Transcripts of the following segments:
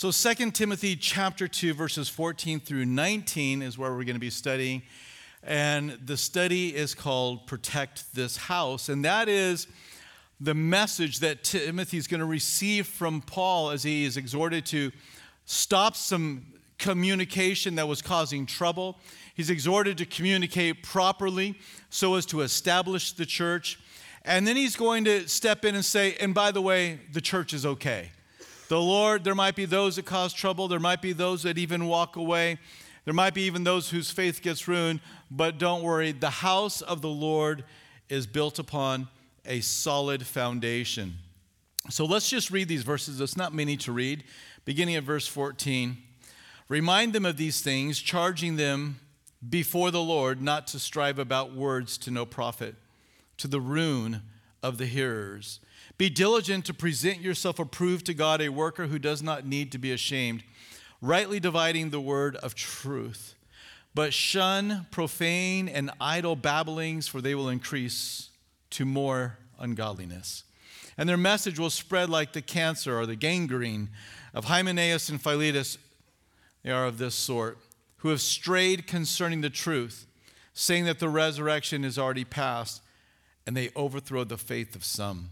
So 2 Timothy chapter 2 verses 14 through 19 is where we're going to be studying. And the study is called Protect This House. And that is the message that Timothy is going to receive from Paul as he is exhorted to stop some communication that was causing trouble. He's exhorted to communicate properly so as to establish the church. And then he's going to step in and say, and by the way, the church is okay. The Lord, there might be those that cause trouble, there might be those that even walk away, there might be even those whose faith gets ruined, but don't worry, the house of the Lord is built upon a solid foundation. So let's just read these verses. It's not many to read. Beginning at verse 14. Remind them of these things, charging them before the Lord not to strive about words to no profit, to the ruin of the hearers. Be diligent to present yourself approved to God, a worker who does not need to be ashamed, rightly dividing the word of truth. But shun profane and idle babblings, for they will increase to more ungodliness. And their message will spread like the cancer or the gangrene of Hymenaeus and Philetus. They are of this sort, who have strayed concerning the truth, saying that the resurrection is already past, and they overthrow the faith of some.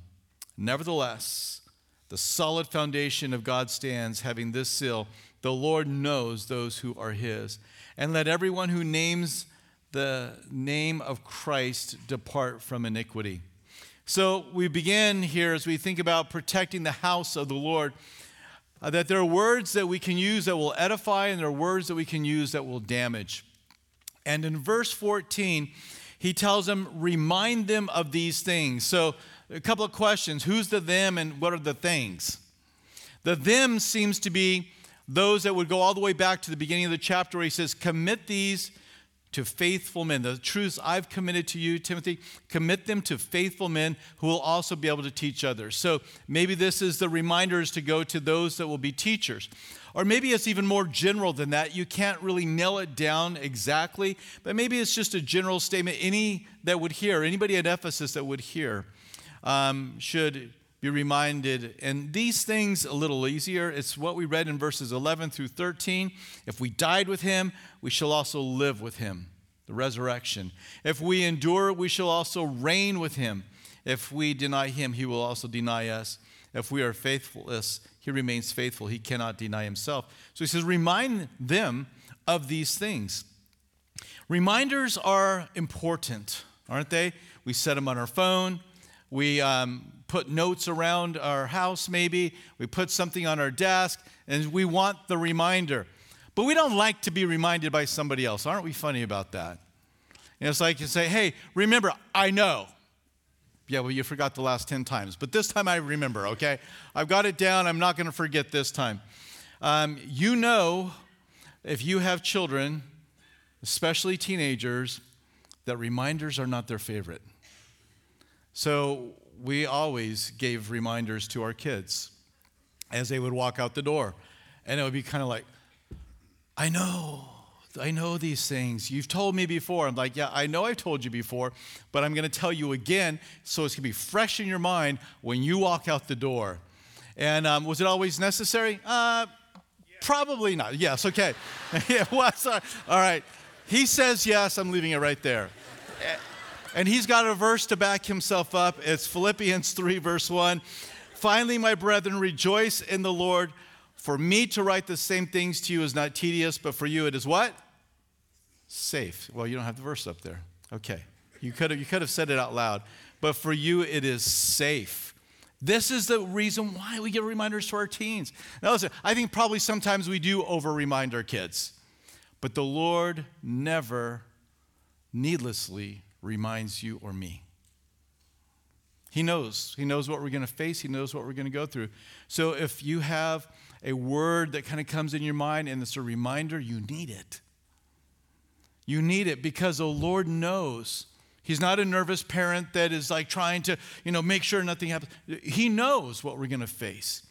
Nevertheless, the solid foundation of God stands, having this seal the Lord knows those who are his. And let everyone who names the name of Christ depart from iniquity. So we begin here as we think about protecting the house of the Lord. Uh, that there are words that we can use that will edify, and there are words that we can use that will damage. And in verse 14, he tells them, remind them of these things. So a couple of questions who's the them and what are the things? The them seems to be those that would go all the way back to the beginning of the chapter where he says, Commit these to faithful men. The truths I've committed to you, Timothy, commit them to faithful men who will also be able to teach others. So maybe this is the reminders to go to those that will be teachers. Or maybe it's even more general than that. You can't really nail it down exactly, but maybe it's just a general statement. Any that would hear, anybody at Ephesus that would hear, um, should be reminded. And these things a little easier. It's what we read in verses 11 through 13. If we died with him, we shall also live with him. The resurrection. If we endure, we shall also reign with him. If we deny him, he will also deny us. If we are faithless, he remains faithful. He cannot deny himself. So he says, remind them of these things. Reminders are important, aren't they? We set them on our phone. We um, put notes around our house, maybe. We put something on our desk, and we want the reminder. But we don't like to be reminded by somebody else. Aren't we funny about that? And it's like you say, hey, remember, I know. Yeah, well, you forgot the last 10 times, but this time I remember, okay? I've got it down. I'm not going to forget this time. Um, you know, if you have children, especially teenagers, that reminders are not their favorite. So we always gave reminders to our kids as they would walk out the door. And it would be kind of like, I know, I know these things. You've told me before. I'm like, yeah, I know I've told you before, but I'm going to tell you again so it's going to be fresh in your mind when you walk out the door. And um, was it always necessary? Uh, Probably not. Yes, okay. yeah, well, sorry. All right. He says yes, I'm leaving it right there. And he's got a verse to back himself up. It's Philippians 3, verse 1. Finally, my brethren, rejoice in the Lord. For me to write the same things to you is not tedious, but for you it is what? Safe. Well, you don't have the verse up there. Okay. You could have, you could have said it out loud. But for you it is safe. This is the reason why we give reminders to our teens. Now, listen, I think probably sometimes we do over remind our kids, but the Lord never needlessly reminds you or me. He knows. He knows what we're going to face. He knows what we're going to go through. So if you have a word that kind of comes in your mind and it's a reminder, you need it. You need it because the Lord knows. He's not a nervous parent that is like trying to, you know, make sure nothing happens. He knows what we're going to face.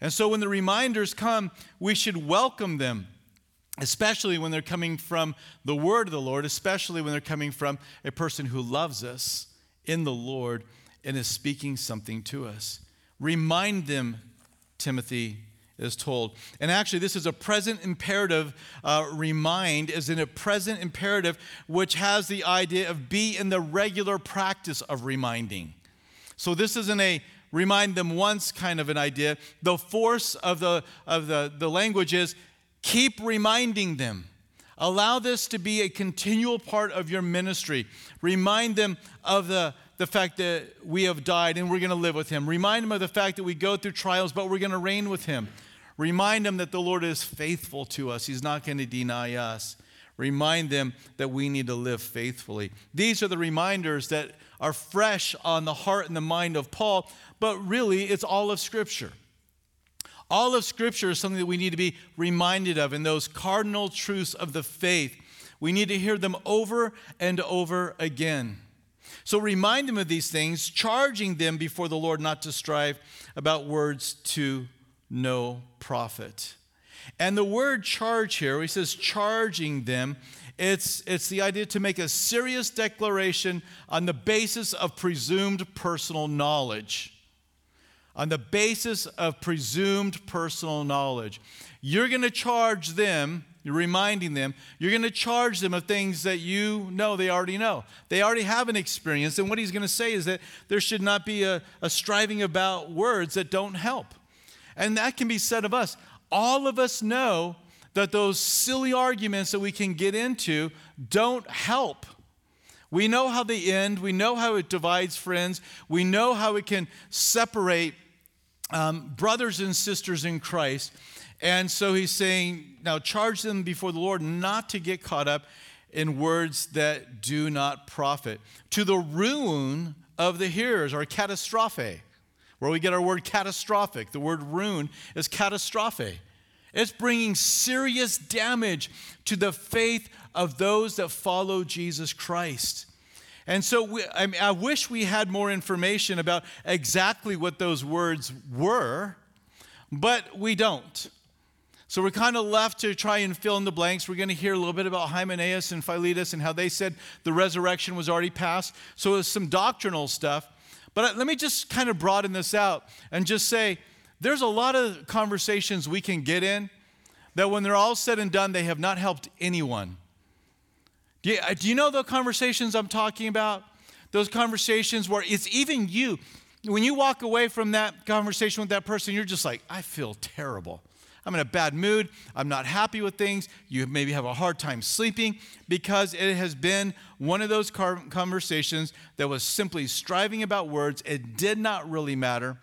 And so when the reminders come, we should welcome them especially when they're coming from the word of the Lord, especially when they're coming from a person who loves us in the Lord and is speaking something to us. Remind them, Timothy, is told. And actually, this is a present imperative. Uh, remind is in a present imperative, which has the idea of be in the regular practice of reminding. So this isn't a remind them once kind of an idea. The force of the of the, the language is keep reminding them. Allow this to be a continual part of your ministry. Remind them of the, the fact that we have died and we're going to live with him. Remind them of the fact that we go through trials, but we're going to reign with him. Remind them that the Lord is faithful to us, He's not going to deny us. Remind them that we need to live faithfully. These are the reminders that are fresh on the heart and the mind of Paul, but really it's all of Scripture. All of Scripture is something that we need to be reminded of in those cardinal truths of the faith. We need to hear them over and over again. So remind them of these things, charging them before the Lord not to strive about words to no profit. And the word charge here, he says charging them, it's, it's the idea to make a serious declaration on the basis of presumed personal knowledge. On the basis of presumed personal knowledge. You're going to charge them, you're reminding them, you're going to charge them of things that you know they already know. They already have an experience. And what he's going to say is that there should not be a, a striving about words that don't help. And that can be said of us. All of us know that those silly arguments that we can get into don't help. We know how they end. We know how it divides friends. We know how it can separate um, brothers and sisters in Christ. And so he's saying, now charge them before the Lord not to get caught up in words that do not profit, to the ruin of the hearers, or catastrophe where we get our word catastrophic. The word ruin is catastrophe. It's bringing serious damage to the faith of those that follow Jesus Christ. And so we, I, mean, I wish we had more information about exactly what those words were, but we don't. So we're kind of left to try and fill in the blanks. We're going to hear a little bit about Hymenaeus and Philetus and how they said the resurrection was already past. So it's some doctrinal stuff. But let me just kind of broaden this out and just say there's a lot of conversations we can get in that when they're all said and done, they have not helped anyone. Do you, uh, do you know the conversations I'm talking about? Those conversations where it's even you. When you walk away from that conversation with that person, you're just like, I feel terrible. I'm in a bad mood. I'm not happy with things. You maybe have a hard time sleeping because it has been one of those conversations that was simply striving about words. It did not really matter.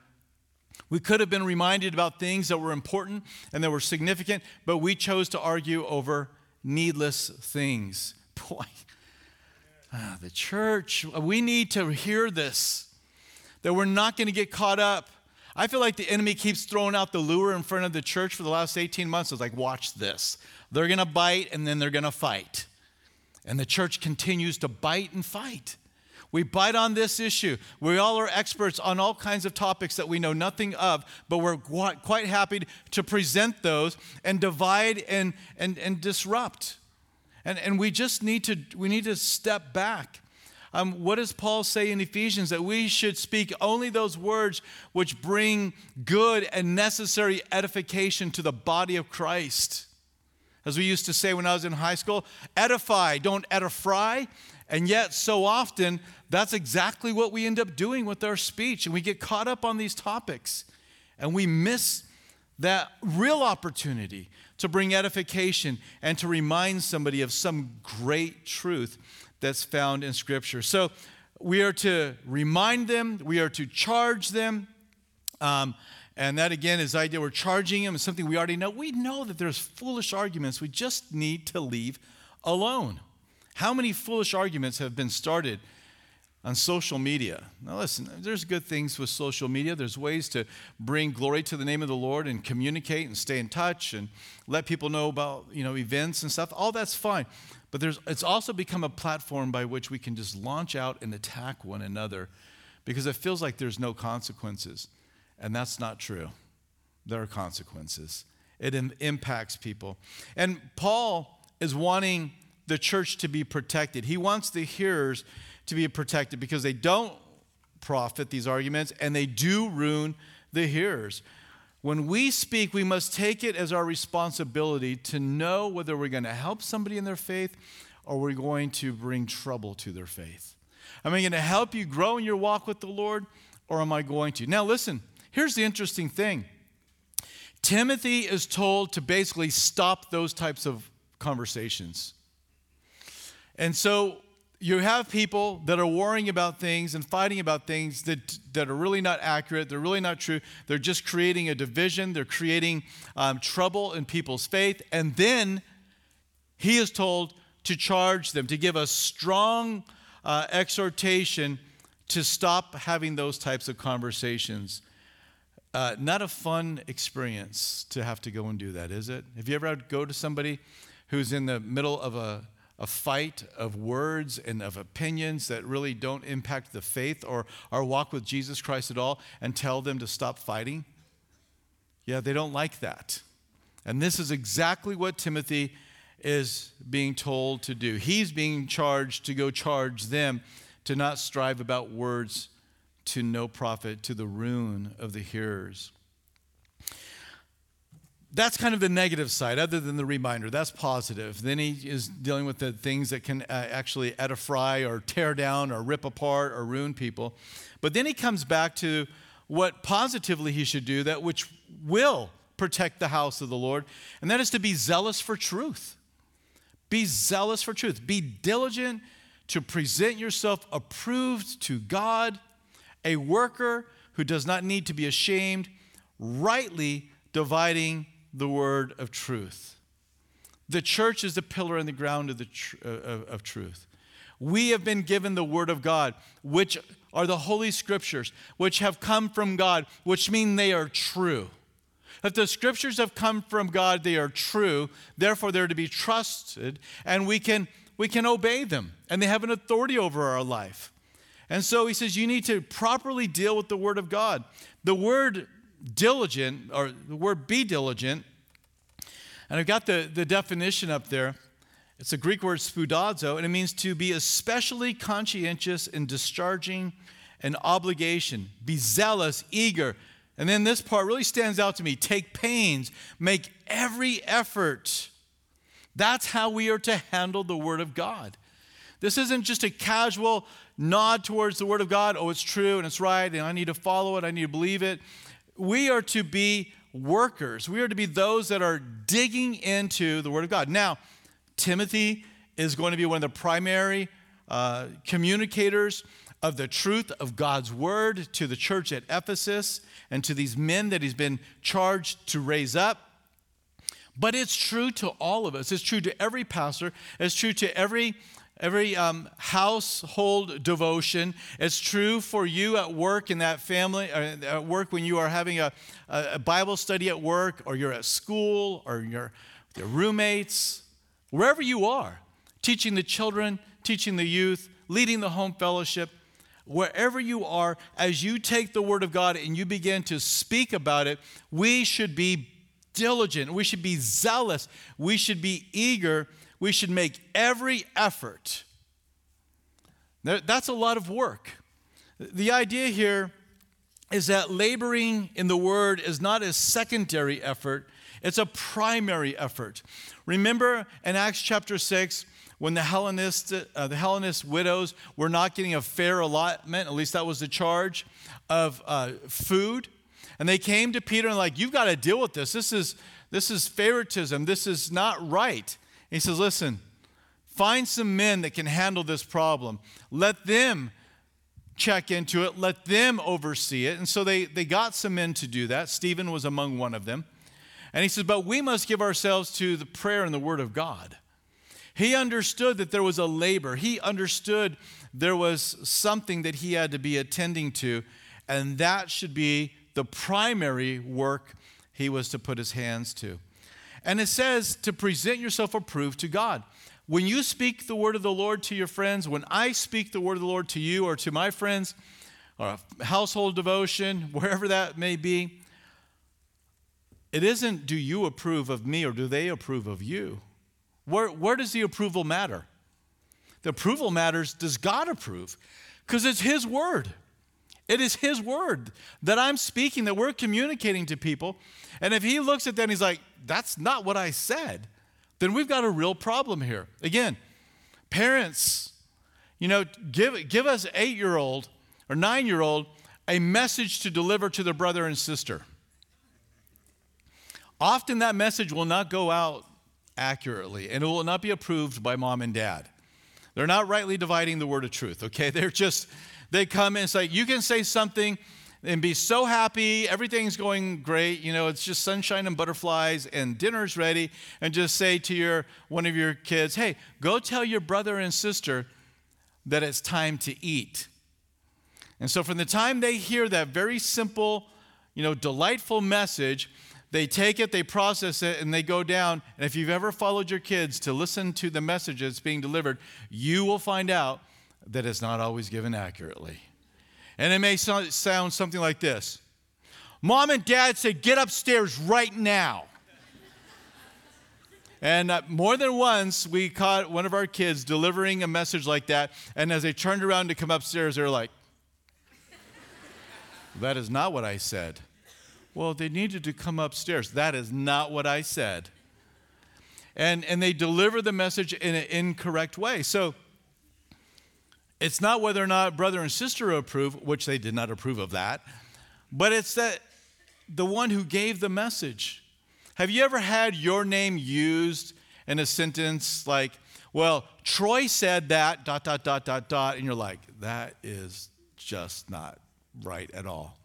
We could have been reminded about things that were important and that were significant, but we chose to argue over needless things. Boy, ah, the church, we need to hear this that we're not going to get caught up I feel like the enemy keeps throwing out the lure in front of the church for the last 18 months. It's like, watch this. They're going to bite and then they're going to fight. And the church continues to bite and fight. We bite on this issue. We all are experts on all kinds of topics that we know nothing of, but we're quite happy to present those and divide and, and, and disrupt. And, and we just need to, we need to step back um, what does Paul say in Ephesians? That we should speak only those words which bring good and necessary edification to the body of Christ. As we used to say when I was in high school, edify, don't edify. And yet, so often, that's exactly what we end up doing with our speech. And we get caught up on these topics and we miss that real opportunity to bring edification and to remind somebody of some great truth that's found in Scripture. So we are to remind them, we are to charge them. Um, and that again is the idea we're charging them is something we already know. We know that there's foolish arguments. We just need to leave alone. How many foolish arguments have been started on social media? Now, listen, there's good things with social media. There's ways to bring glory to the name of the Lord and communicate and stay in touch and let people know about you know events and stuff. All that's fine. But there's, it's also become a platform by which we can just launch out and attack one another because it feels like there's no consequences. And that's not true. There are consequences, it Im- impacts people. And Paul is wanting the church to be protected. He wants the hearers to be protected because they don't profit these arguments and they do ruin the hearers. When we speak, we must take it as our responsibility to know whether we're going to help somebody in their faith or we're going to bring trouble to their faith. Am I going to help you grow in your walk with the Lord or am I going to? Now, listen, here's the interesting thing Timothy is told to basically stop those types of conversations. And so you have people that are worrying about things and fighting about things that, that are really not accurate, they're really not true. They're just creating a division, they're creating um, trouble in people's faith. And then he is told to charge them, to give a strong uh, exhortation to stop having those types of conversations. Uh, not a fun experience to have to go and do that, is it? Have you ever had to go to somebody who's in the middle of a a fight of words and of opinions that really don't impact the faith or our walk with Jesus Christ at all and tell them to stop fighting? Yeah, they don't like that. And this is exactly what Timothy is being told to do. He's being charged to go charge them to not strive about words to no profit, to the ruin of the hearers that's kind of the negative side, other than the reminder. That's positive. Then he is dealing with the things that can uh, actually edify or tear down or rip apart or ruin people. But then he comes back to what positively he should do, that which will protect the house of the Lord, and that is to be zealous for truth. Be zealous for truth. Be diligent to present yourself approved to God, a worker who does not need to be ashamed, rightly dividing the word of truth. The church is the pillar and the ground of, the tr- uh, of, of truth. We have been given the word of God, which are the holy scriptures, which have come from God, which mean they are true. If the scriptures have come from God, they are true, therefore they're to be trusted, and we can, we can obey them, and they have an authority over our life. And so he says, you need to properly deal with the word of God. The word diligent, or the word be diligent, and I've got the, the definition up there. It's a Greek word spoudazo, and it means to be especially conscientious in discharging an obligation, be zealous, eager. And then this part really stands out to me take pains, make every effort. That's how we are to handle the Word of God. This isn't just a casual nod towards the Word of God. Oh, it's true and it's right, and I need to follow it, I need to believe it we are to be workers. We are to be those that are digging into the Word of God. Now, Timothy is going to be one of the primary uh, communicators of the truth of God's Word to the church at Ephesus and to these men that he's been charged to raise up. But it's true to all of us. It's true to every pastor. It's true to every every um, household devotion. It's true for you at work in that family, uh, at work when you are having a, a Bible study at work, or you're at school, or you're your roommates, wherever you are, teaching the children, teaching the youth, leading the home fellowship. Wherever you are, as you take the Word of God and you begin to speak about it, we should be diligent. We should be zealous. We should be eager we should make every effort. That's a lot of work. The idea here is that laboring in the word is not a secondary effort, it's a primary effort. Remember in Acts chapter 6, when the Hellenist, uh, the Hellenist widows were not getting a fair allotment, at least that was the charge, of uh, food. And they came to Peter and like, you've got to deal with this. This is, this is favoritism. This is not right. He says, Listen, find some men that can handle this problem. Let them check into it, let them oversee it. And so they, they got some men to do that. Stephen was among one of them. And he says, But we must give ourselves to the prayer and the word of God. He understood that there was a labor, he understood there was something that he had to be attending to, and that should be the primary work he was to put his hands to. And it says to present yourself approved to God. When you speak the word of the Lord to your friends, when I speak the word of the Lord to you or to my friends, or a household devotion, wherever that may be, it isn't do you approve of me or do they approve of you? Where, where does the approval matter? The approval matters, does God approve? Because it's His word. It is His word that I'm speaking, that we're communicating to people. And if He looks at that and He's like, that's not what I said, then we've got a real problem here. Again, parents, you know, give, give us eight year old or nine year old a message to deliver to their brother and sister. Often that message will not go out accurately and it will not be approved by mom and dad. They're not rightly dividing the word of truth, okay? They're just, they come and say, you can say something and be so happy, everything's going great, you know, it's just sunshine and butterflies and dinner's ready, and just say to your one of your kids, hey, go tell your brother and sister that it's time to eat. And so from the time they hear that very simple, you know, delightful message, they take it, they process it, and they go down. And if you've ever followed your kids to listen to the message that's being delivered, you will find out that it's not always given accurately. And it may sound something like this Mom and dad said, Get upstairs right now. And uh, more than once, we caught one of our kids delivering a message like that. And as they turned around to come upstairs, they were like, That is not what I said. Well, they needed to come upstairs. That is not what I said. And, and they deliver the message in an incorrect way. So it's not whether or not brother and sister approve, which they did not approve of that, but it's that the one who gave the message. Have you ever had your name used in a sentence like, well, Troy said that, dot, dot, dot, dot, dot, and you're like, that is just not right at all.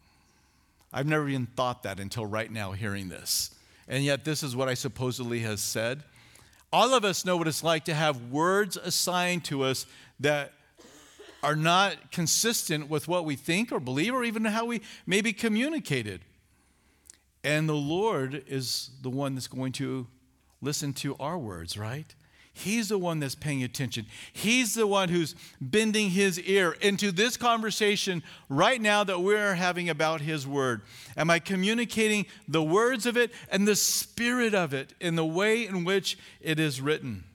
I've never even thought that until right now hearing this. And yet, this is what I supposedly has said. All of us know what it's like to have words assigned to us that are not consistent with what we think or believe or even how we maybe communicated. And the Lord is the one that's going to listen to our words, right? He's the one that's paying attention. He's the one who's bending his ear into this conversation right now that we're having about his word. Am I communicating the words of it and the spirit of it in the way in which it is written?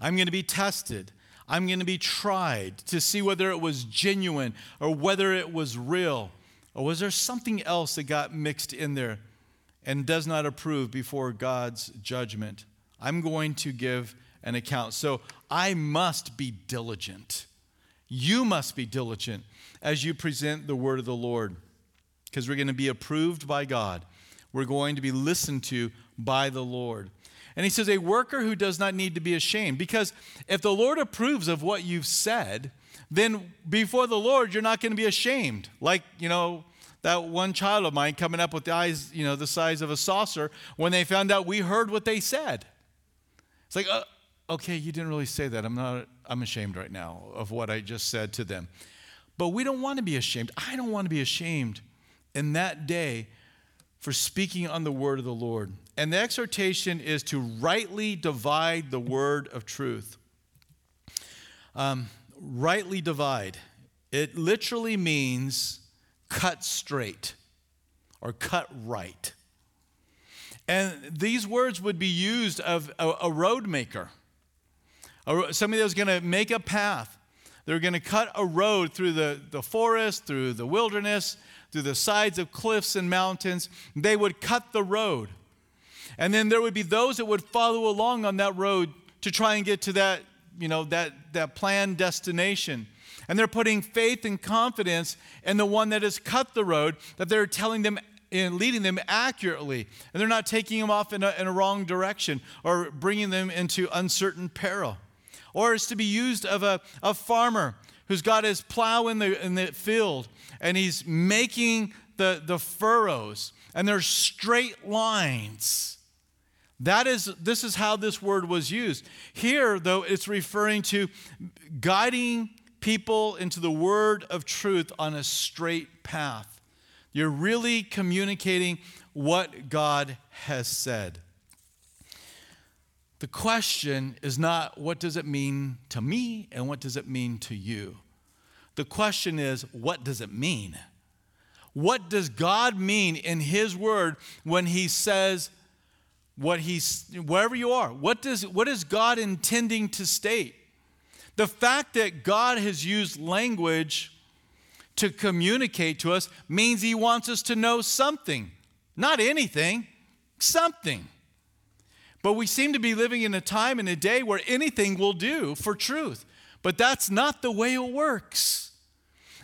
I'm going to be tested. I'm going to be tried to see whether it was genuine or whether it was real. Or was there something else that got mixed in there and does not approve before God's judgment? I'm going to give an account. So I must be diligent. You must be diligent as you present the word of the Lord because we're going to be approved by God. We're going to be listened to by the Lord. And he says, a worker who does not need to be ashamed. Because if the Lord approves of what you've said, then before the Lord, you're not going to be ashamed. Like, you know, that one child of mine coming up with the eyes, you know, the size of a saucer when they found out we heard what they said. It's like, uh, okay, you didn't really say that. I'm not, I'm ashamed right now of what I just said to them. But we don't want to be ashamed. I don't want to be ashamed in that day for speaking on the word of the Lord. And the exhortation is to rightly divide the word of truth. Um, rightly divide. It literally means cut straight or cut right. And these words would be used of a, a road maker, a, somebody that was going to make a path. They were going to cut a road through the, the forest, through the wilderness, through the sides of cliffs and mountains. They would cut the road. And then there would be those that would follow along on that road to try and get to that, you know, that, that planned destination. And they're putting faith and confidence in the one that has cut the road, that they're telling them and leading them accurately, and they're not taking them off in a, in a wrong direction or bringing them into uncertain peril. Or it's to be used of a, a farmer who's got his plow in the, in the field and he's making the, the furrows, and there's straight lines. That is, this is how this word was used. Here, though, it's referring to guiding people into the word of truth on a straight path. You're really communicating what God has said. The question is not what does it mean to me and what does it mean to you? The question is what does it mean? What does God mean in His Word when He says what He's, wherever you are, what, does, what is God intending to state? The fact that God has used language to communicate to us means he wants us to know something. Not anything, something. But we seem to be living in a time and a day where anything will do for truth. But that's not the way it works.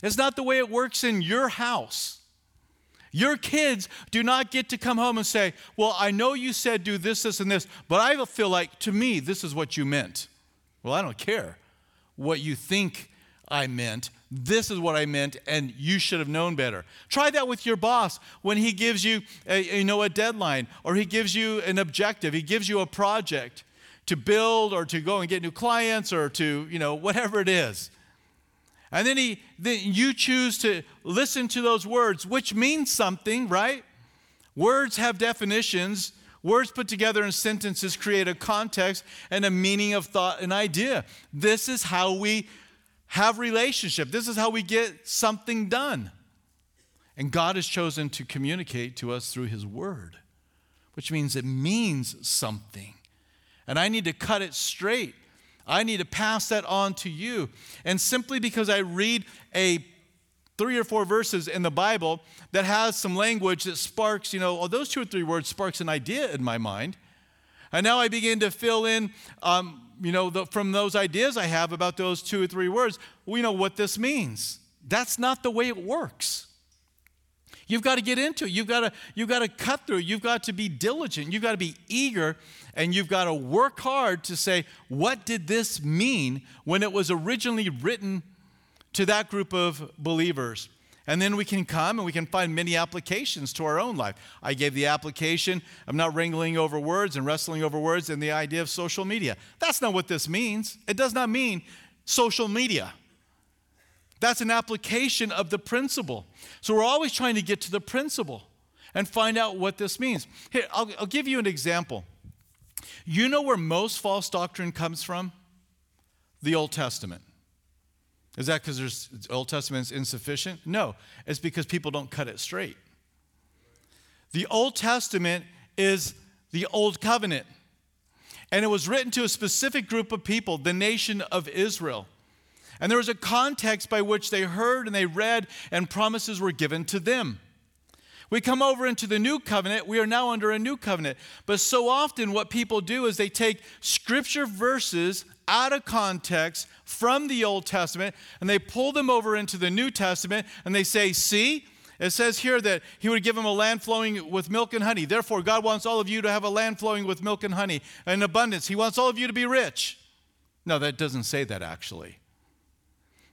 It's not the way it works in your house. Your kids do not get to come home and say, Well, I know you said do this, this, and this, but I feel like to me, this is what you meant. Well, I don't care what you think I meant. This is what I meant, and you should have known better. Try that with your boss when he gives you, a, you know, a deadline, or he gives you an objective. He gives you a project to build, or to go and get new clients, or to, you know, whatever it is. And then he, then you choose to listen to those words, which means something, right? Words have definitions. Words put together in sentences create a context and a meaning of thought and idea. This is how we have relationship. This is how we get something done. And God has chosen to communicate to us through his word, which means it means something. And I need to cut it straight. I need to pass that on to you. And simply because I read a three or four verses in the Bible that has some language that sparks, you know, oh, those two or three words sparks an idea in my mind. And now I begin to fill in, um, you know, the, from those ideas I have about those two or three words, we know what this means. That's not the way it works. You've got to get into it. You've got to, you've got to cut through. You've got to be diligent. You've got to be eager. And you've got to work hard to say, what did this mean when it was originally written to that group of believers? And then we can come and we can find many applications to our own life. I gave the application of not wrangling over words and wrestling over words and the idea of social media. That's not what this means. It does not mean social media. That's an application of the principle. So we're always trying to get to the principle and find out what this means. Here, I'll, I'll give you an example. You know where most false doctrine comes from? The Old Testament. Is that because there's Old Testament is insufficient? No, it's because people don't cut it straight. The Old Testament is the Old Covenant, and it was written to a specific group of people, the nation of Israel. And there was a context by which they heard and they read, and promises were given to them. We come over into the new covenant, we are now under a new covenant. But so often, what people do is they take scripture verses out of context from the Old Testament and they pull them over into the New Testament and they say, See, it says here that he would give them a land flowing with milk and honey. Therefore, God wants all of you to have a land flowing with milk and honey in abundance. He wants all of you to be rich. No, that doesn't say that actually.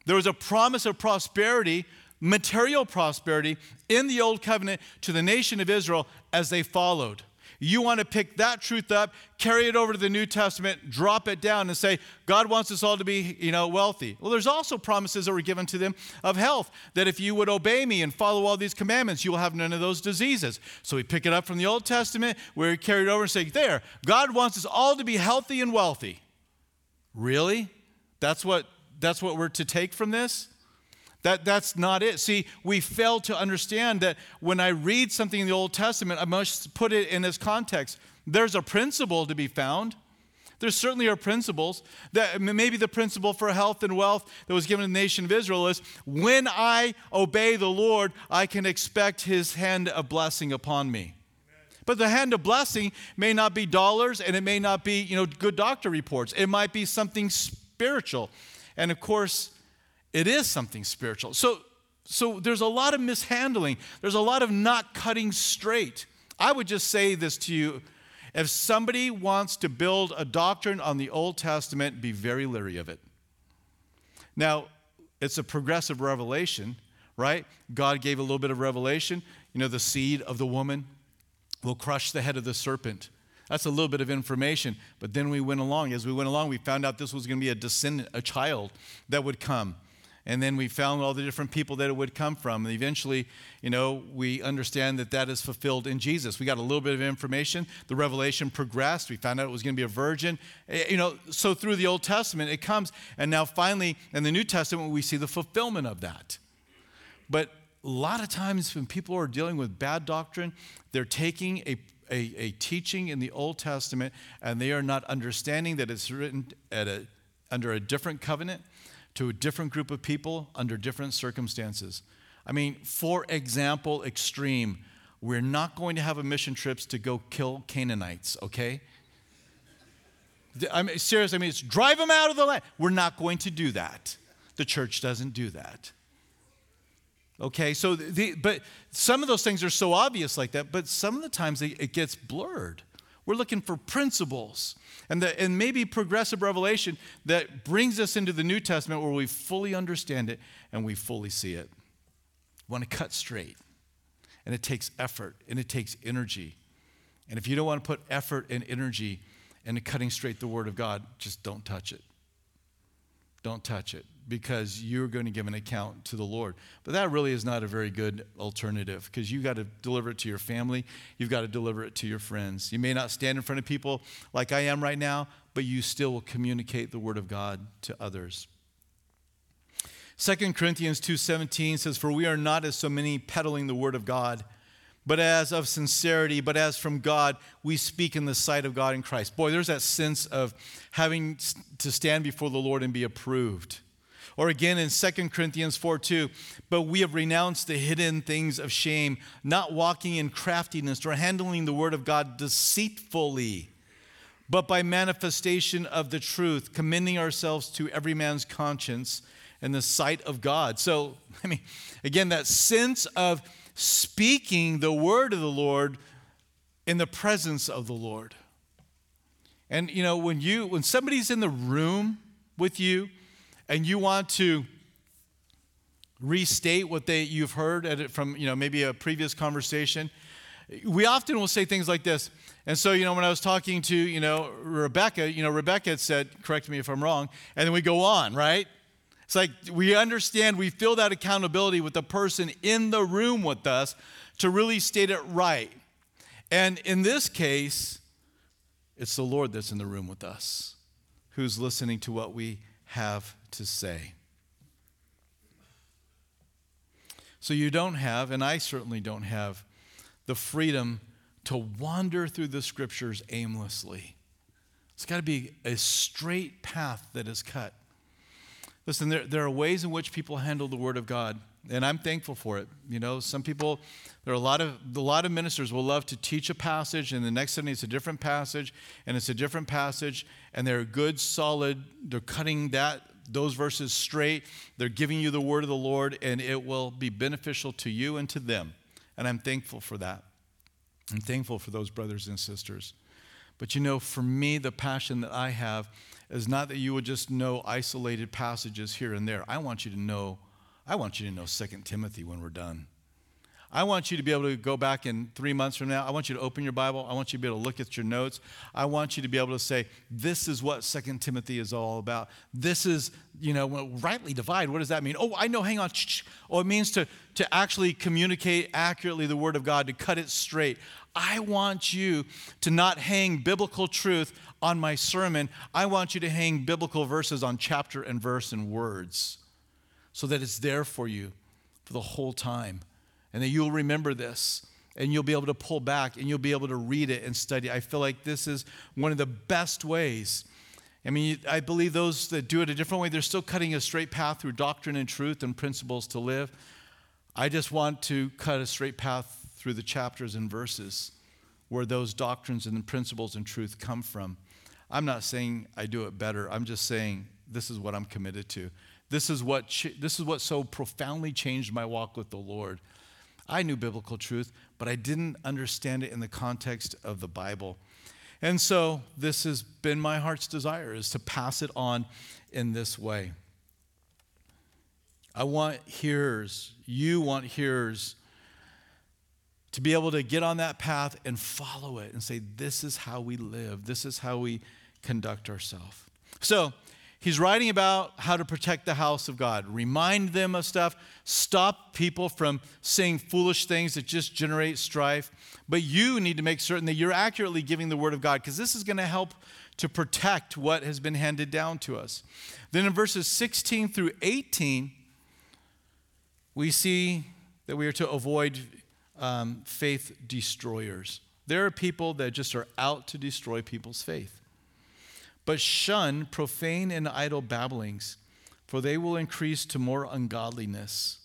There was a promise of prosperity, material prosperity, in the Old Covenant to the nation of Israel as they followed. You want to pick that truth up, carry it over to the New Testament, drop it down, and say, God wants us all to be, you know, wealthy. Well, there's also promises that were given to them of health, that if you would obey me and follow all these commandments, you will have none of those diseases. So we pick it up from the Old Testament, we carry it over and say, there, God wants us all to be healthy and wealthy. Really? That's what that's what we're to take from this? That, that's not it. See, we fail to understand that when I read something in the Old Testament, I must put it in its context. There's a principle to be found. There certainly are principles. That maybe the principle for health and wealth that was given to the nation of Israel is when I obey the Lord, I can expect his hand of blessing upon me. But the hand of blessing may not be dollars and it may not be, you know, good doctor reports. It might be something spiritual. And of course, it is something spiritual. So, so there's a lot of mishandling, there's a lot of not cutting straight. I would just say this to you if somebody wants to build a doctrine on the Old Testament, be very leery of it. Now, it's a progressive revelation, right? God gave a little bit of revelation. You know, the seed of the woman will crush the head of the serpent. That's a little bit of information. But then we went along. As we went along, we found out this was going to be a descendant, a child that would come. And then we found all the different people that it would come from. And eventually, you know, we understand that that is fulfilled in Jesus. We got a little bit of information. The revelation progressed. We found out it was going to be a virgin. Eh, you know, so through the Old Testament, it comes. And now finally, in the New Testament, we see the fulfillment of that. But a lot of times when people are dealing with bad doctrine, they're taking a a, a teaching in the Old Testament and they are not understanding that it's written a, under a different covenant to a different group of people under different circumstances. I mean, for example, extreme, we're not going to have a mission trips to go kill Canaanites, okay? I mean, seriously, I mean, it's drive them out of the land. We're not going to do that. The church doesn't do that. Okay, so the, but some of those things are so obvious like that, but some of the times it gets blurred. We're looking for principles and, the, and maybe progressive revelation that brings us into the New Testament where we fully understand it and we fully see it. We want to cut straight. And it takes effort and it takes energy. And if you don't want to put effort and energy into cutting straight the Word of God, just don't touch it. Don't touch it because you're going to give an account to the Lord. But that really is not a very good alternative because you've got to deliver it to your family, you've got to deliver it to your friends. You may not stand in front of people like I am right now, but you still will communicate the word of God to others. 2 Corinthians 2:17 says for we are not as so many peddling the word of God but as of sincerity, but as from God, we speak in the sight of God in Christ. Boy, there's that sense of having to stand before the Lord and be approved. Or again in 2 Corinthians 4 2, but we have renounced the hidden things of shame, not walking in craftiness or handling the word of God deceitfully, but by manifestation of the truth, commending ourselves to every man's conscience in the sight of God. So, I mean, again, that sense of speaking the word of the Lord in the presence of the Lord. And you know, when you when somebody's in the room with you, and you want to restate what they, you've heard it from you know, maybe a previous conversation, we often will say things like this. And so, you know, when I was talking to, you know, Rebecca, you know, Rebecca had said, correct me if I'm wrong, and then we go on, right? It's like we understand, we feel that accountability with the person in the room with us to really state it right. And in this case, it's the Lord that's in the room with us, who's listening to what we have to say. So you don't have, and I certainly don't have, the freedom to wander through the scriptures aimlessly. It's got to be a straight path that is cut. Listen, there, there are ways in which people handle the Word of God, and I'm thankful for it. You know, some people, there are a lot of a lot of ministers will love to teach a passage, and the next Sunday it's a different passage, and it's a different passage, and they're good, solid. They're cutting that those verses straight. They're giving you the word of the Lord, and it will be beneficial to you and to them. And I'm thankful for that. I'm thankful for those brothers and sisters. But you know, for me, the passion that I have is not that you would just know isolated passages here and there. I want you to know, I want you to know 2 Timothy when we're done. I want you to be able to go back in three months from now. I want you to open your Bible. I want you to be able to look at your notes. I want you to be able to say, this is what Second Timothy is all about. This is, you know, rightly divide. What does that mean? Oh, I know, hang on. Oh, it means to, to actually communicate accurately the Word of God, to cut it straight. I want you to not hang biblical truth on my sermon. I want you to hang biblical verses on chapter and verse and words so that it's there for you for the whole time and that you'll remember this and you'll be able to pull back and you'll be able to read it and study. I feel like this is one of the best ways. I mean, I believe those that do it a different way, they're still cutting a straight path through doctrine and truth and principles to live. I just want to cut a straight path through the chapters and verses where those doctrines and principles and truth come from. I'm not saying I do it better. I'm just saying this is what I'm committed to. This is what, this is what so profoundly changed my walk with the Lord. I knew biblical truth, but I didn't understand it in the context of the Bible. And so this has been my heart's desire is to pass it on in this way. I want hearers, you want hearers to be able to get on that path and follow it and say, this is how we live, this is how we conduct ourselves. So, He's writing about how to protect the house of God, remind them of stuff, stop people from saying foolish things that just generate strife. But you need to make certain that you're accurately giving the word of God because this is going to help to protect what has been handed down to us. Then in verses 16 through 18, we see that we are to avoid um, faith destroyers. There are people that just are out to destroy people's faith. But shun profane and idle babblings, for they will increase to more ungodliness.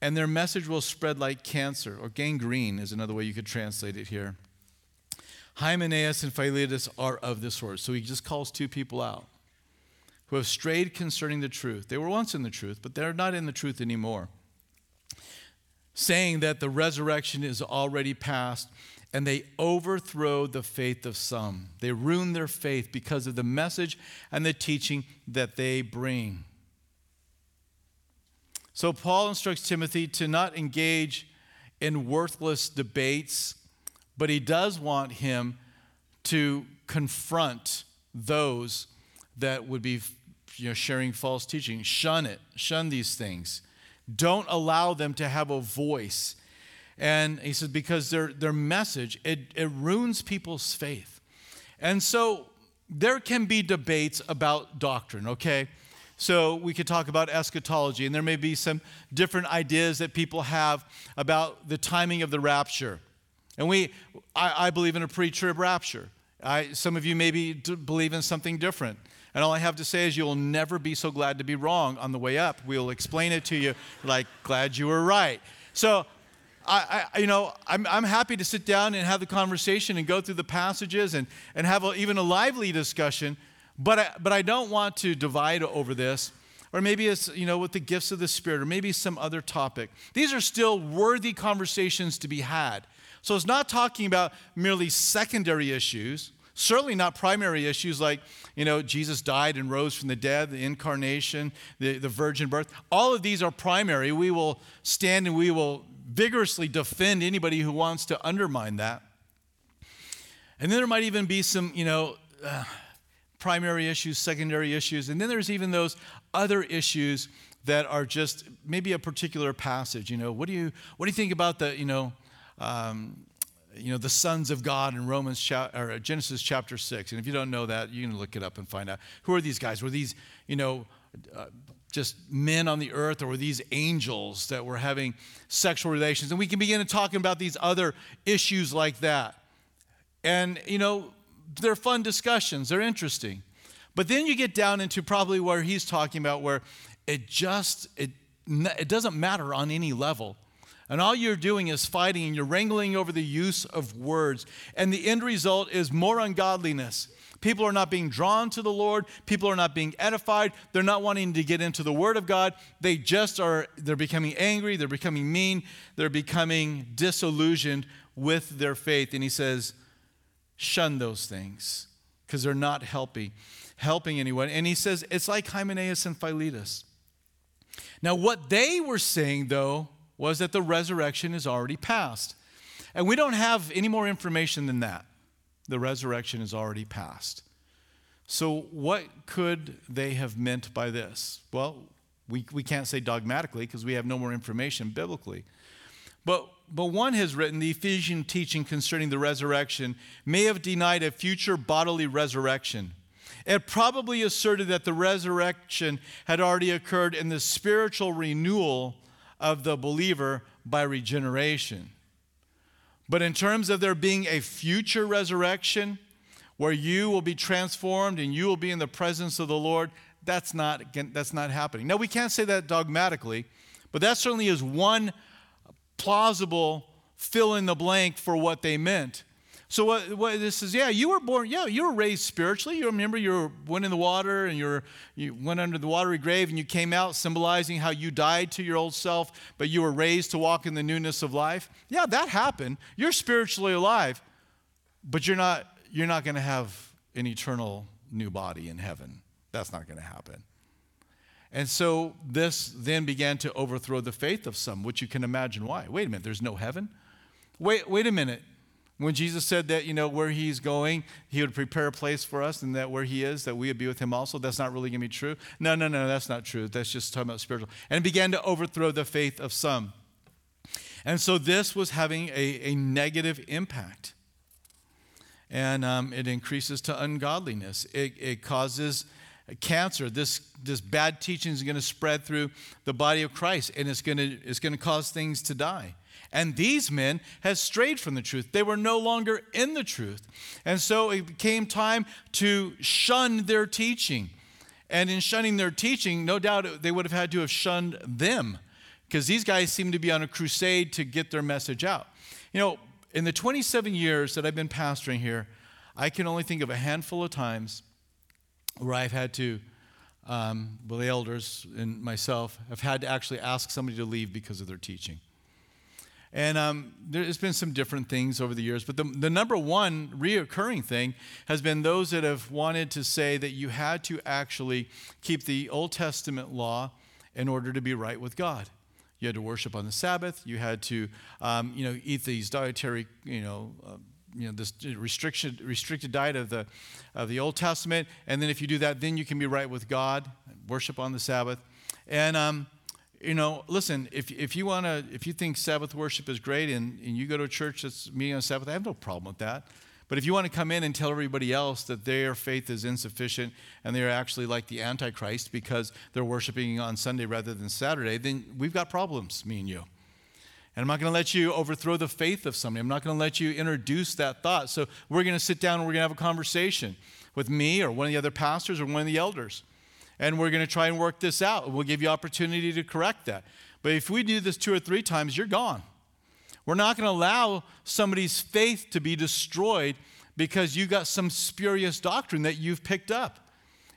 And their message will spread like cancer, or gangrene is another way you could translate it here. Hymenaeus and Philetus are of this sort. So he just calls two people out who have strayed concerning the truth. They were once in the truth, but they're not in the truth anymore. Saying that the resurrection is already past, and they overthrow the faith of some. They ruin their faith because of the message and the teaching that they bring. So, Paul instructs Timothy to not engage in worthless debates, but he does want him to confront those that would be you know, sharing false teaching. Shun it, shun these things. Don't allow them to have a voice. And he says, because their, their message, it, it ruins people's faith. And so there can be debates about doctrine, okay? So we could talk about eschatology, and there may be some different ideas that people have about the timing of the rapture. And we, I, I believe in a pre-trib rapture. I, some of you maybe believe in something different. And all I have to say is you'll never be so glad to be wrong on the way up. We'll explain it to you like, glad you were right. So, I, I, you know, I'm, I'm happy to sit down and have the conversation and go through the passages and, and have a, even a lively discussion, but I, but I don't want to divide over this. Or maybe it's, you know, with the gifts of the Spirit, or maybe some other topic. These are still worthy conversations to be had. So it's not talking about merely secondary issues, certainly not primary issues like, you know, Jesus died and rose from the dead, the incarnation, the, the virgin birth. All of these are primary. We will stand and we will vigorously defend anybody who wants to undermine that. And then there might even be some, you know, uh, primary issues, secondary issues. And then there's even those other issues that are just maybe a particular passage. You know, what do you, what do you think about the, you know, um, you know, the sons of God in Romans or Genesis chapter 6. And if you don't know that, you can look it up and find out. Who are these guys? Were these, you know, uh, just men on the earth or were these angels that were having sexual relations? And we can begin to talk about these other issues like that. And, you know, they're fun discussions, they're interesting. But then you get down into probably where he's talking about where it just, it, it doesn't matter on any level and all you're doing is fighting and you're wrangling over the use of words. And the end result is more ungodliness. People are not being drawn to the Lord. People are not being edified. They're not wanting to get into the Word of God. They just are, they're becoming angry. They're becoming mean. They're becoming disillusioned with their faith. And he says, shun those things because they're not helping, helping anyone. And he says, it's like Hymenaeus and Philetus. Now, what they were saying, though, was that the resurrection is already past. And we don't have any more information than that. The resurrection is already past. So, what could they have meant by this? Well, we, we can't say dogmatically because we have no more information biblically. But, but one has written the Ephesian teaching concerning the resurrection may have denied a future bodily resurrection. It probably asserted that the resurrection had already occurred in the spiritual renewal of the believer by regeneration. But in terms of there being a future resurrection where you will be transformed and you will be in the presence of the Lord, that's not, that's not happening. Now, we can't say that dogmatically, but that certainly is one plausible fill in the blank for what they meant. So what, what, this is, yeah, you were born, yeah, you were raised spiritually. You remember you went in the water and you you went under the watery grave and you came out symbolizing how you died to your old self, but you were raised to walk in the newness of life. Yeah, that happened. You're spiritually alive, but you're not, you're not going to have an eternal new body in heaven. That's not going to happen. And so this then began to overthrow the faith of some, which you can imagine why. Wait a minute, there's no heaven? Wait, wait a minute. When Jesus said that, you know, where he's going, he would prepare a place for us, and that where he is, that we would be with him also, that's not really going to be true. No, no, no, that's not true. That's just talking about spiritual. And it began to overthrow the faith of some. And so this was having a, a negative impact. And um, it increases to ungodliness. It, it causes cancer. This, this bad teaching is going to spread through the body of Christ, and it's going to, it's going to cause things to die. And these men had strayed from the truth. They were no longer in the truth. And so it became time to shun their teaching. And in shunning their teaching, no doubt they would have had to have shunned them because these guys seem to be on a crusade to get their message out. You know, in the 27 years that I've been pastoring here, I can only think of a handful of times where I've had to, um, well, the elders and myself have had to actually ask somebody to leave because of their teaching. And um, there's been some different things over the years, but the, the number one reoccurring thing has been those that have wanted to say that you had to actually keep the Old Testament law in order to be right with God. You had to worship on the Sabbath. You had to, um, you know, eat these dietary, you know, uh, you know, this restriction, restricted diet of the, of the Old Testament. And then if you do that, then you can be right with God, worship on the Sabbath. And, um, you know, listen, if, if you want to, if you think Sabbath worship is great and, and you go to a church that's meeting on Sabbath, I have no problem with that. But if you want to come in and tell everybody else that their faith is insufficient and they're actually like the Antichrist because they're worshiping on Sunday rather than Saturday, then we've got problems, me and you. And I'm not going to let you overthrow the faith of somebody. I'm not going to let you introduce that thought. So we're going to sit down and we're going to have a conversation with me or one of the other pastors or one of the elders. And we're going to try and work this out. We'll give you opportunity to correct that. But if we do this two or three times, you're gone. We're not going to allow somebody's faith to be destroyed because you got some spurious doctrine that you've picked up.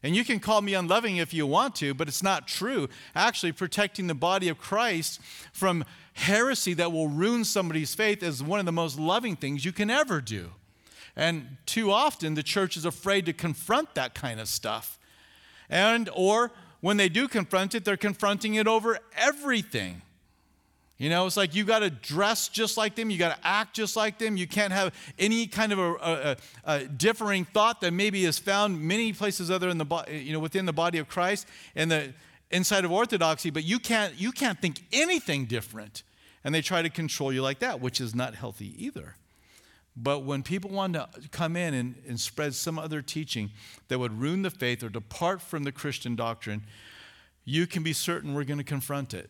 And you can call me unloving if you want to, but it's not true. Actually, protecting the body of Christ from heresy that will ruin somebody's faith is one of the most loving things you can ever do. And too often the church is afraid to confront that kind of stuff. And or when they do confront it, they're confronting it over everything. You know, it's like you got to dress just like them, you got to act just like them. You can't have any kind of a, a, a, differing thought that maybe is found many places other in the you know within the body of Christ and the inside of orthodoxy. But you can't you can't think anything different, and they try to control you like that, which is not healthy either. But when people want to come in and, and spread some other teaching that would ruin the faith or depart from the Christian doctrine, you can be certain we're going to confront it.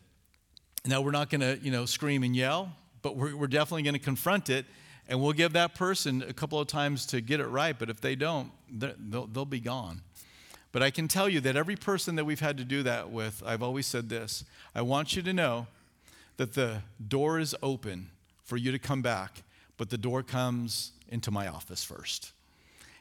Now, we're not going to, you know, scream and yell, but we're, we're definitely going to confront it, and we'll give that person a couple of times to get it right. But if they don't, they'll, they'll be gone. But I can tell you that every person that we've had to do that with, I've always said this I want you to know that the door is open for you to come back, but the door comes into my office first.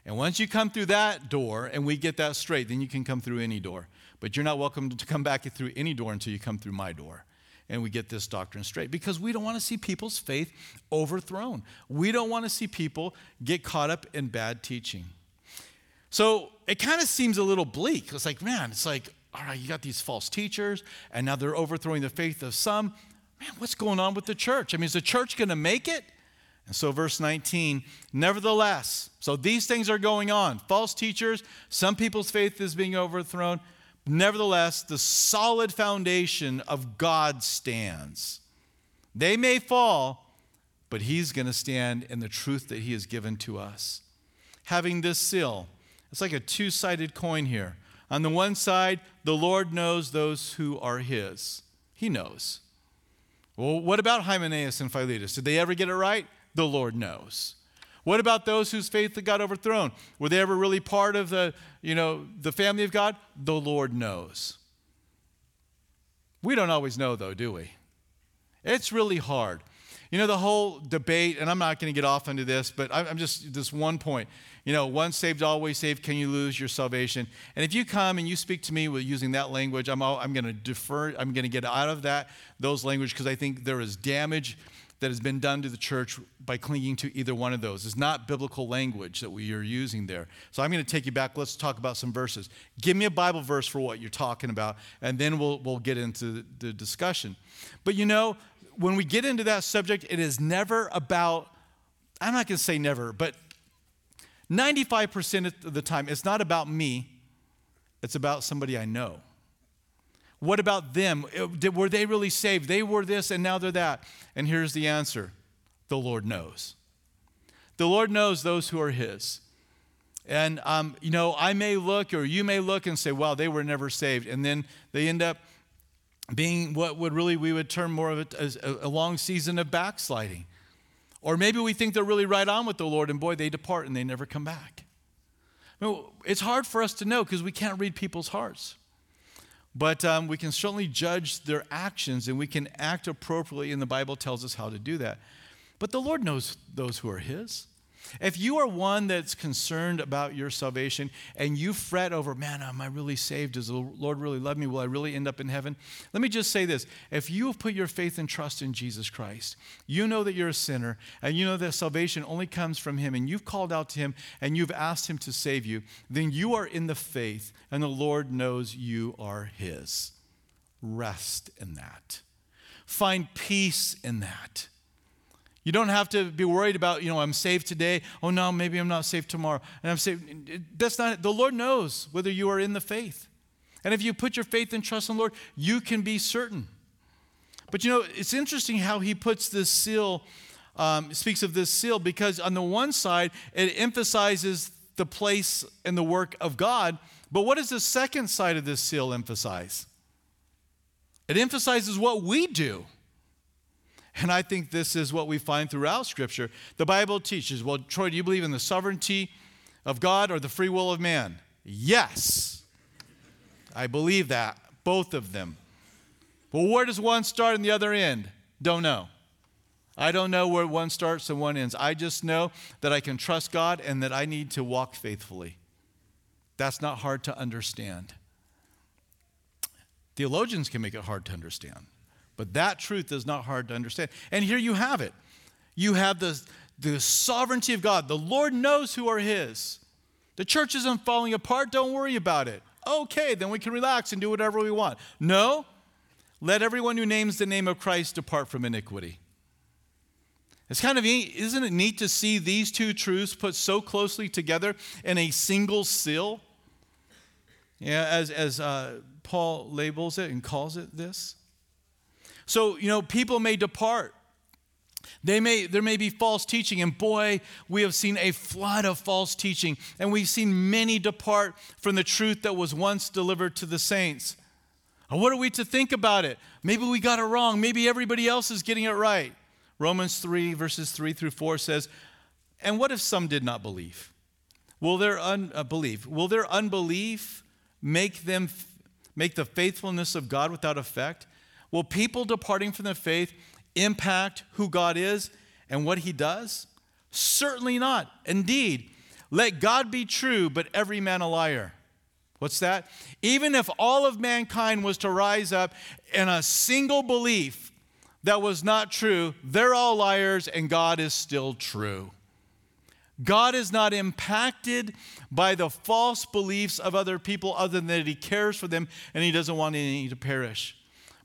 And once you come through that door and we get that straight, then you can come through any door. But you're not welcome to come back through any door until you come through my door and we get this doctrine straight because we don't want to see people's faith overthrown. We don't want to see people get caught up in bad teaching. So it kind of seems a little bleak. It's like, man, it's like, all right, you got these false teachers, and now they're overthrowing the faith of some. Man, what's going on with the church? I mean, is the church going to make it? And so, verse 19, nevertheless, so these things are going on. False teachers, some people's faith is being overthrown. Nevertheless, the solid foundation of God stands. They may fall, but He's going to stand in the truth that He has given to us. Having this seal, it's like a two sided coin here. On the one side, the Lord knows those who are His. He knows. Well, what about Hymenaeus and Philetus? Did they ever get it right? The Lord knows. What about those whose faith got overthrown? Were they ever really part of the, you know, the family of God? The Lord knows. We don't always know though, do we? It's really hard. You know, the whole debate, and I'm not going to get off into this, but I'm just this one point. You know, once saved, always saved. Can you lose your salvation? And if you come and you speak to me with using that language, I'm, all, I'm going to defer, I'm going to get out of that, those language, because I think there is damage that has been done to the church by clinging to either one of those. It's not biblical language that we are using there. So I'm going to take you back. Let's talk about some verses. Give me a Bible verse for what you're talking about, and then we'll, we'll get into the discussion. But you know, when we get into that subject, it is never about, I'm not going to say never, but 95% of the time, it's not about me, it's about somebody I know. What about them? Were they really saved? They were this and now they're that. And here's the answer the Lord knows. The Lord knows those who are His. And, um, you know, I may look or you may look and say, wow, they were never saved. And then they end up being what would really we would term more of a, a long season of backsliding. Or maybe we think they're really right on with the Lord and boy, they depart and they never come back. Well, it's hard for us to know because we can't read people's hearts. But um, we can certainly judge their actions and we can act appropriately, and the Bible tells us how to do that. But the Lord knows those who are His. If you are one that's concerned about your salvation and you fret over, man, am I really saved? Does the Lord really love me? Will I really end up in heaven? Let me just say this. If you have put your faith and trust in Jesus Christ, you know that you're a sinner and you know that salvation only comes from Him and you've called out to Him and you've asked Him to save you, then you are in the faith and the Lord knows you are His. Rest in that. Find peace in that. You don't have to be worried about, you know, I'm saved today. Oh no, maybe I'm not saved tomorrow. And I'm saved. That's not it. the Lord knows whether you are in the faith. And if you put your faith and trust in the Lord, you can be certain. But you know, it's interesting how he puts this seal, um, speaks of this seal, because on the one side, it emphasizes the place and the work of God. But what does the second side of this seal emphasize? It emphasizes what we do. And I think this is what we find throughout Scripture. The Bible teaches, well, Troy, do you believe in the sovereignty of God or the free will of man? Yes. I believe that, both of them. Well, where does one start and the other end? Don't know. I don't know where one starts and one ends. I just know that I can trust God and that I need to walk faithfully. That's not hard to understand. Theologians can make it hard to understand. But that truth is not hard to understand. And here you have it. You have the, the sovereignty of God. The Lord knows who are His. The church isn't falling apart. Don't worry about it. Okay, then we can relax and do whatever we want. No, let everyone who names the name of Christ depart from iniquity. It's kind of neat, isn't it neat to see these two truths put so closely together in a single seal? Yeah, as, as uh, Paul labels it and calls it this. So, you know, people may depart. They may, there may be false teaching, and boy, we have seen a flood of false teaching, and we've seen many depart from the truth that was once delivered to the saints. And what are we to think about it? Maybe we got it wrong. Maybe everybody else is getting it right. Romans 3, verses 3 through 4 says, And what if some did not believe? Will their unbelief, uh, will their unbelief make them make the faithfulness of God without effect? Will people departing from the faith impact who God is and what he does? Certainly not. Indeed, let God be true, but every man a liar. What's that? Even if all of mankind was to rise up in a single belief that was not true, they're all liars and God is still true. God is not impacted by the false beliefs of other people other than that He cares for them and He doesn't want any to perish.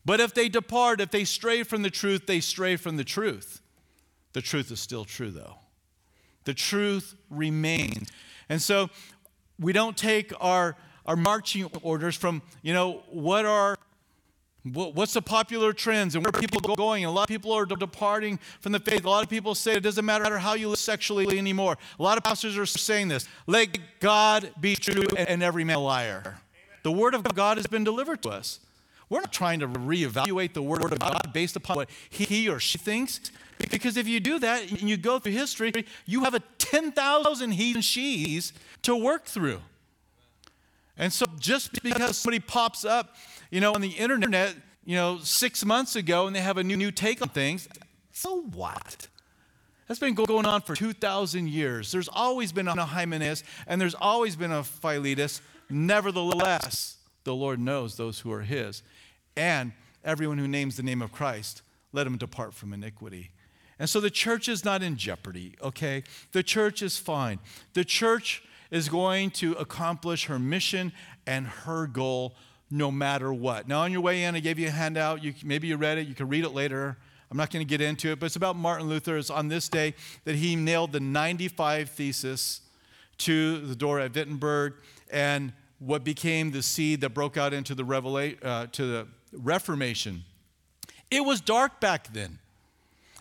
But if they depart, if they stray from the truth, they stray from the truth. The truth is still true, though. The truth remains. And so we don't take our, our marching orders from, you know, what are what's the popular trends and where are people going? A lot of people are departing from the faith. A lot of people say it doesn't matter how you live sexually anymore. A lot of pastors are saying this. Let God be true and every man a liar. The word of God has been delivered to us. We're not trying to reevaluate the Word of God based upon what he or she thinks. Because if you do that and you go through history, you have a 10,000 he and she's to work through. And so just because somebody pops up, you know, on the internet, you know, six months ago and they have a new, new take on things, so what? That's been going on for 2,000 years. There's always been a Hymenaeus and there's always been a Philetus. Nevertheless, the Lord knows those who are his and everyone who names the name of Christ, let him depart from iniquity. And so the church is not in jeopardy, okay? The church is fine. The church is going to accomplish her mission and her goal no matter what. Now, on your way in, I gave you a handout. You, maybe you read it, you can read it later. I'm not going to get into it, but it's about Martin Luther. It's on this day that he nailed the 95 thesis to the door at Wittenberg and what became the seed that broke out into the, revela- uh, to the Reformation. It was dark back then.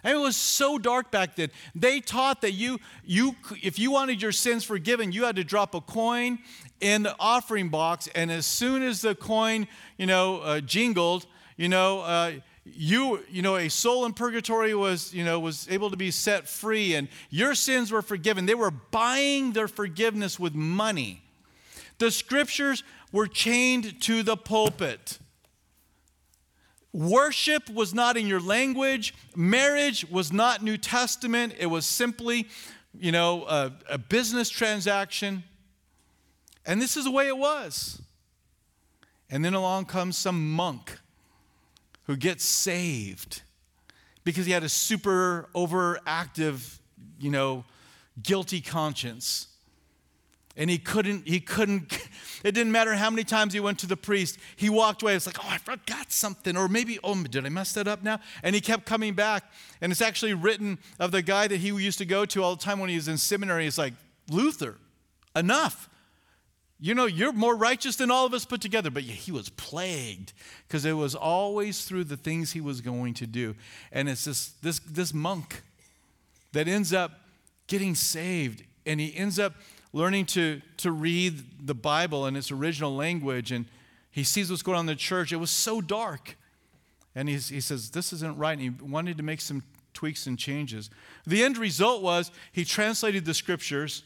And it was so dark back then. They taught that you, you, if you wanted your sins forgiven, you had to drop a coin in the offering box, and as soon as the coin, you know, uh, jingled, you know, uh, you, you know, a soul in purgatory was, you know, was able to be set free, and your sins were forgiven. They were buying their forgiveness with money. The scriptures were chained to the pulpit. Worship was not in your language. Marriage was not New Testament. It was simply, you know, a, a business transaction. And this is the way it was. And then along comes some monk who gets saved because he had a super overactive, you know, guilty conscience and he couldn't he couldn't it didn't matter how many times he went to the priest. He walked away. It's like oh i forgot something. Or maybe oh did i mess that up now? And he kept coming back. And it's actually written of the guy that he used to go to all the time when he was in seminary. It's like luther enough. You know you're more righteous than all of us put together. But he was plagued because it was always through the things he was going to do. And it's this this this monk that ends up getting saved. And he ends up learning to, to read the Bible in its original language, and he sees what's going on in the church. It was so dark. And he, he says, This isn't right. And he wanted to make some tweaks and changes. The end result was he translated the scriptures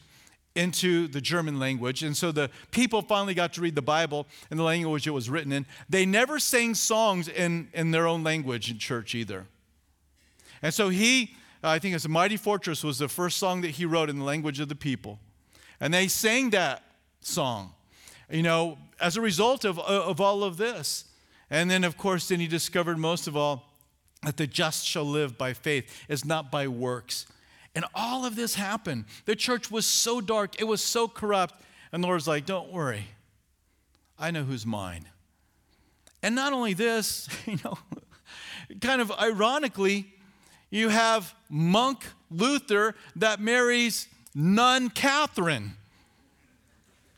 into the German language. And so the people finally got to read the Bible in the language it was written in. They never sang songs in, in their own language in church either. And so he, I think it's A Mighty Fortress was the first song that he wrote in the language of the people. And they sang that song, you know, as a result of, uh, of all of this. And then, of course, then he discovered most of all that the just shall live by faith, is not by works. And all of this happened. The church was so dark, it was so corrupt. And the Lord's like, don't worry, I know who's mine. And not only this, you know, kind of ironically, you have monk Luther that marries nun Catherine.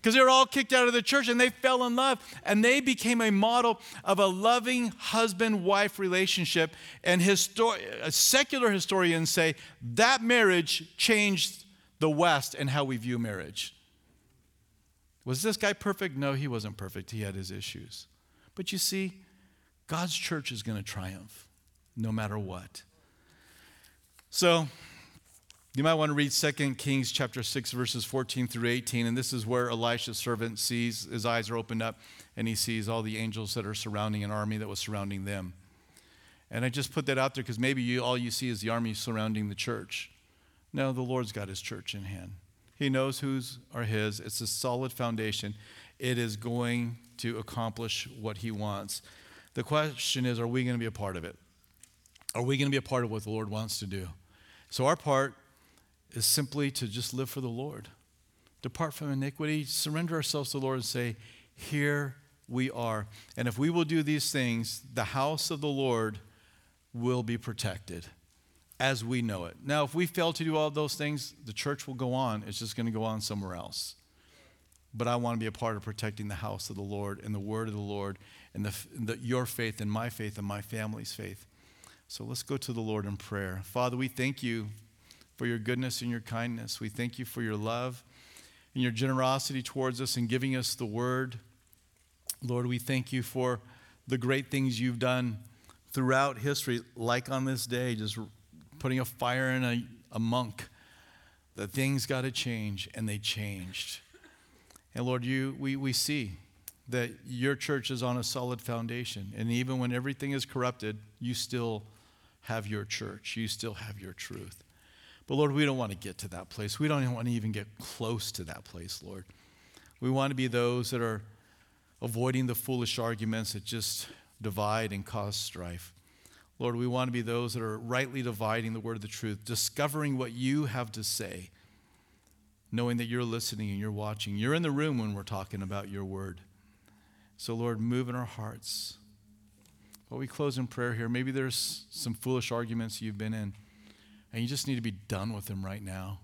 Because they were all kicked out of the church and they fell in love. And they became a model of a loving husband wife relationship. And histor- uh, secular historians say that marriage changed the West and how we view marriage. Was this guy perfect? No, he wasn't perfect. He had his issues. But you see, God's church is going to triumph no matter what. So, you might want to read 2 Kings chapter 6 verses 14 through 18 and this is where Elisha's servant sees his eyes are opened up and he sees all the angels that are surrounding an army that was surrounding them. And I just put that out there because maybe you, all you see is the army surrounding the church. No, the Lord's got his church in hand. He knows whose are his. It's a solid foundation. It is going to accomplish what he wants. The question is, are we going to be a part of it? Are we going to be a part of what the Lord wants to do? So our part is simply to just live for the Lord. Depart from iniquity, surrender ourselves to the Lord, and say, Here we are. And if we will do these things, the house of the Lord will be protected as we know it. Now, if we fail to do all those things, the church will go on. It's just going to go on somewhere else. But I want to be a part of protecting the house of the Lord and the word of the Lord and the, the, your faith and my faith and my family's faith. So let's go to the Lord in prayer. Father, we thank you for your goodness and your kindness. We thank you for your love and your generosity towards us and giving us the word. Lord, we thank you for the great things you've done throughout history, like on this day, just putting a fire in a, a monk. The things got to change, and they changed. And Lord, you, we, we see that your church is on a solid foundation. And even when everything is corrupted, you still have your church, you still have your truth. But Lord, we don't want to get to that place. We don't want to even get close to that place, Lord. We want to be those that are avoiding the foolish arguments that just divide and cause strife. Lord, we want to be those that are rightly dividing the word of the truth, discovering what you have to say, knowing that you're listening and you're watching. You're in the room when we're talking about your word. So, Lord, move in our hearts. While we close in prayer here, maybe there's some foolish arguments you've been in. And you just need to be done with them right now.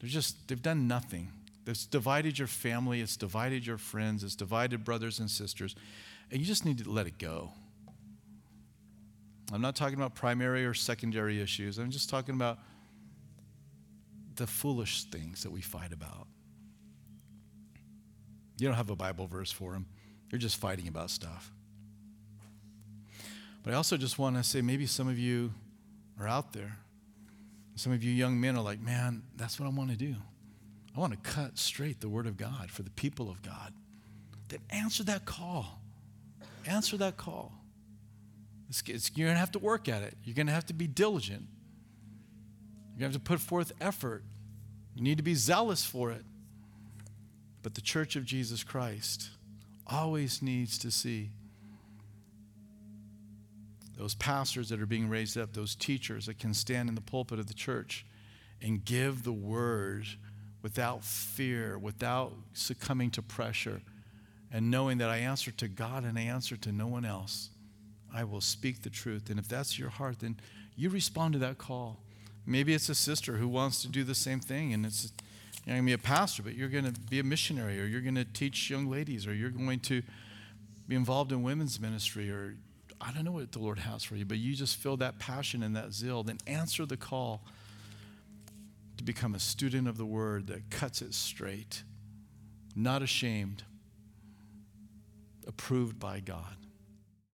They're just, they've done nothing. It's divided your family, it's divided your friends, it's divided brothers and sisters. And you just need to let it go. I'm not talking about primary or secondary issues. I'm just talking about the foolish things that we fight about. You don't have a Bible verse for them, you're just fighting about stuff. But I also just want to say maybe some of you are out there some of you young men are like, man, that's what I want to do. I want to cut straight the Word of God for the people of God. Then answer that call. Answer that call. It's, it's, you're going to have to work at it. You're going to have to be diligent. You're going to have to put forth effort. You need to be zealous for it. But the church of Jesus Christ always needs to see those pastors that are being raised up, those teachers that can stand in the pulpit of the church and give the word without fear, without succumbing to pressure, and knowing that I answer to God and I answer to no one else. I will speak the truth. And if that's your heart, then you respond to that call. Maybe it's a sister who wants to do the same thing, and it's you're going to be a pastor, but you're going to be a missionary, or you're going to teach young ladies, or you're going to be involved in women's ministry, or I don't know what the Lord has for you, but you just feel that passion and that zeal, then answer the call to become a student of the word that cuts it straight, not ashamed, approved by God.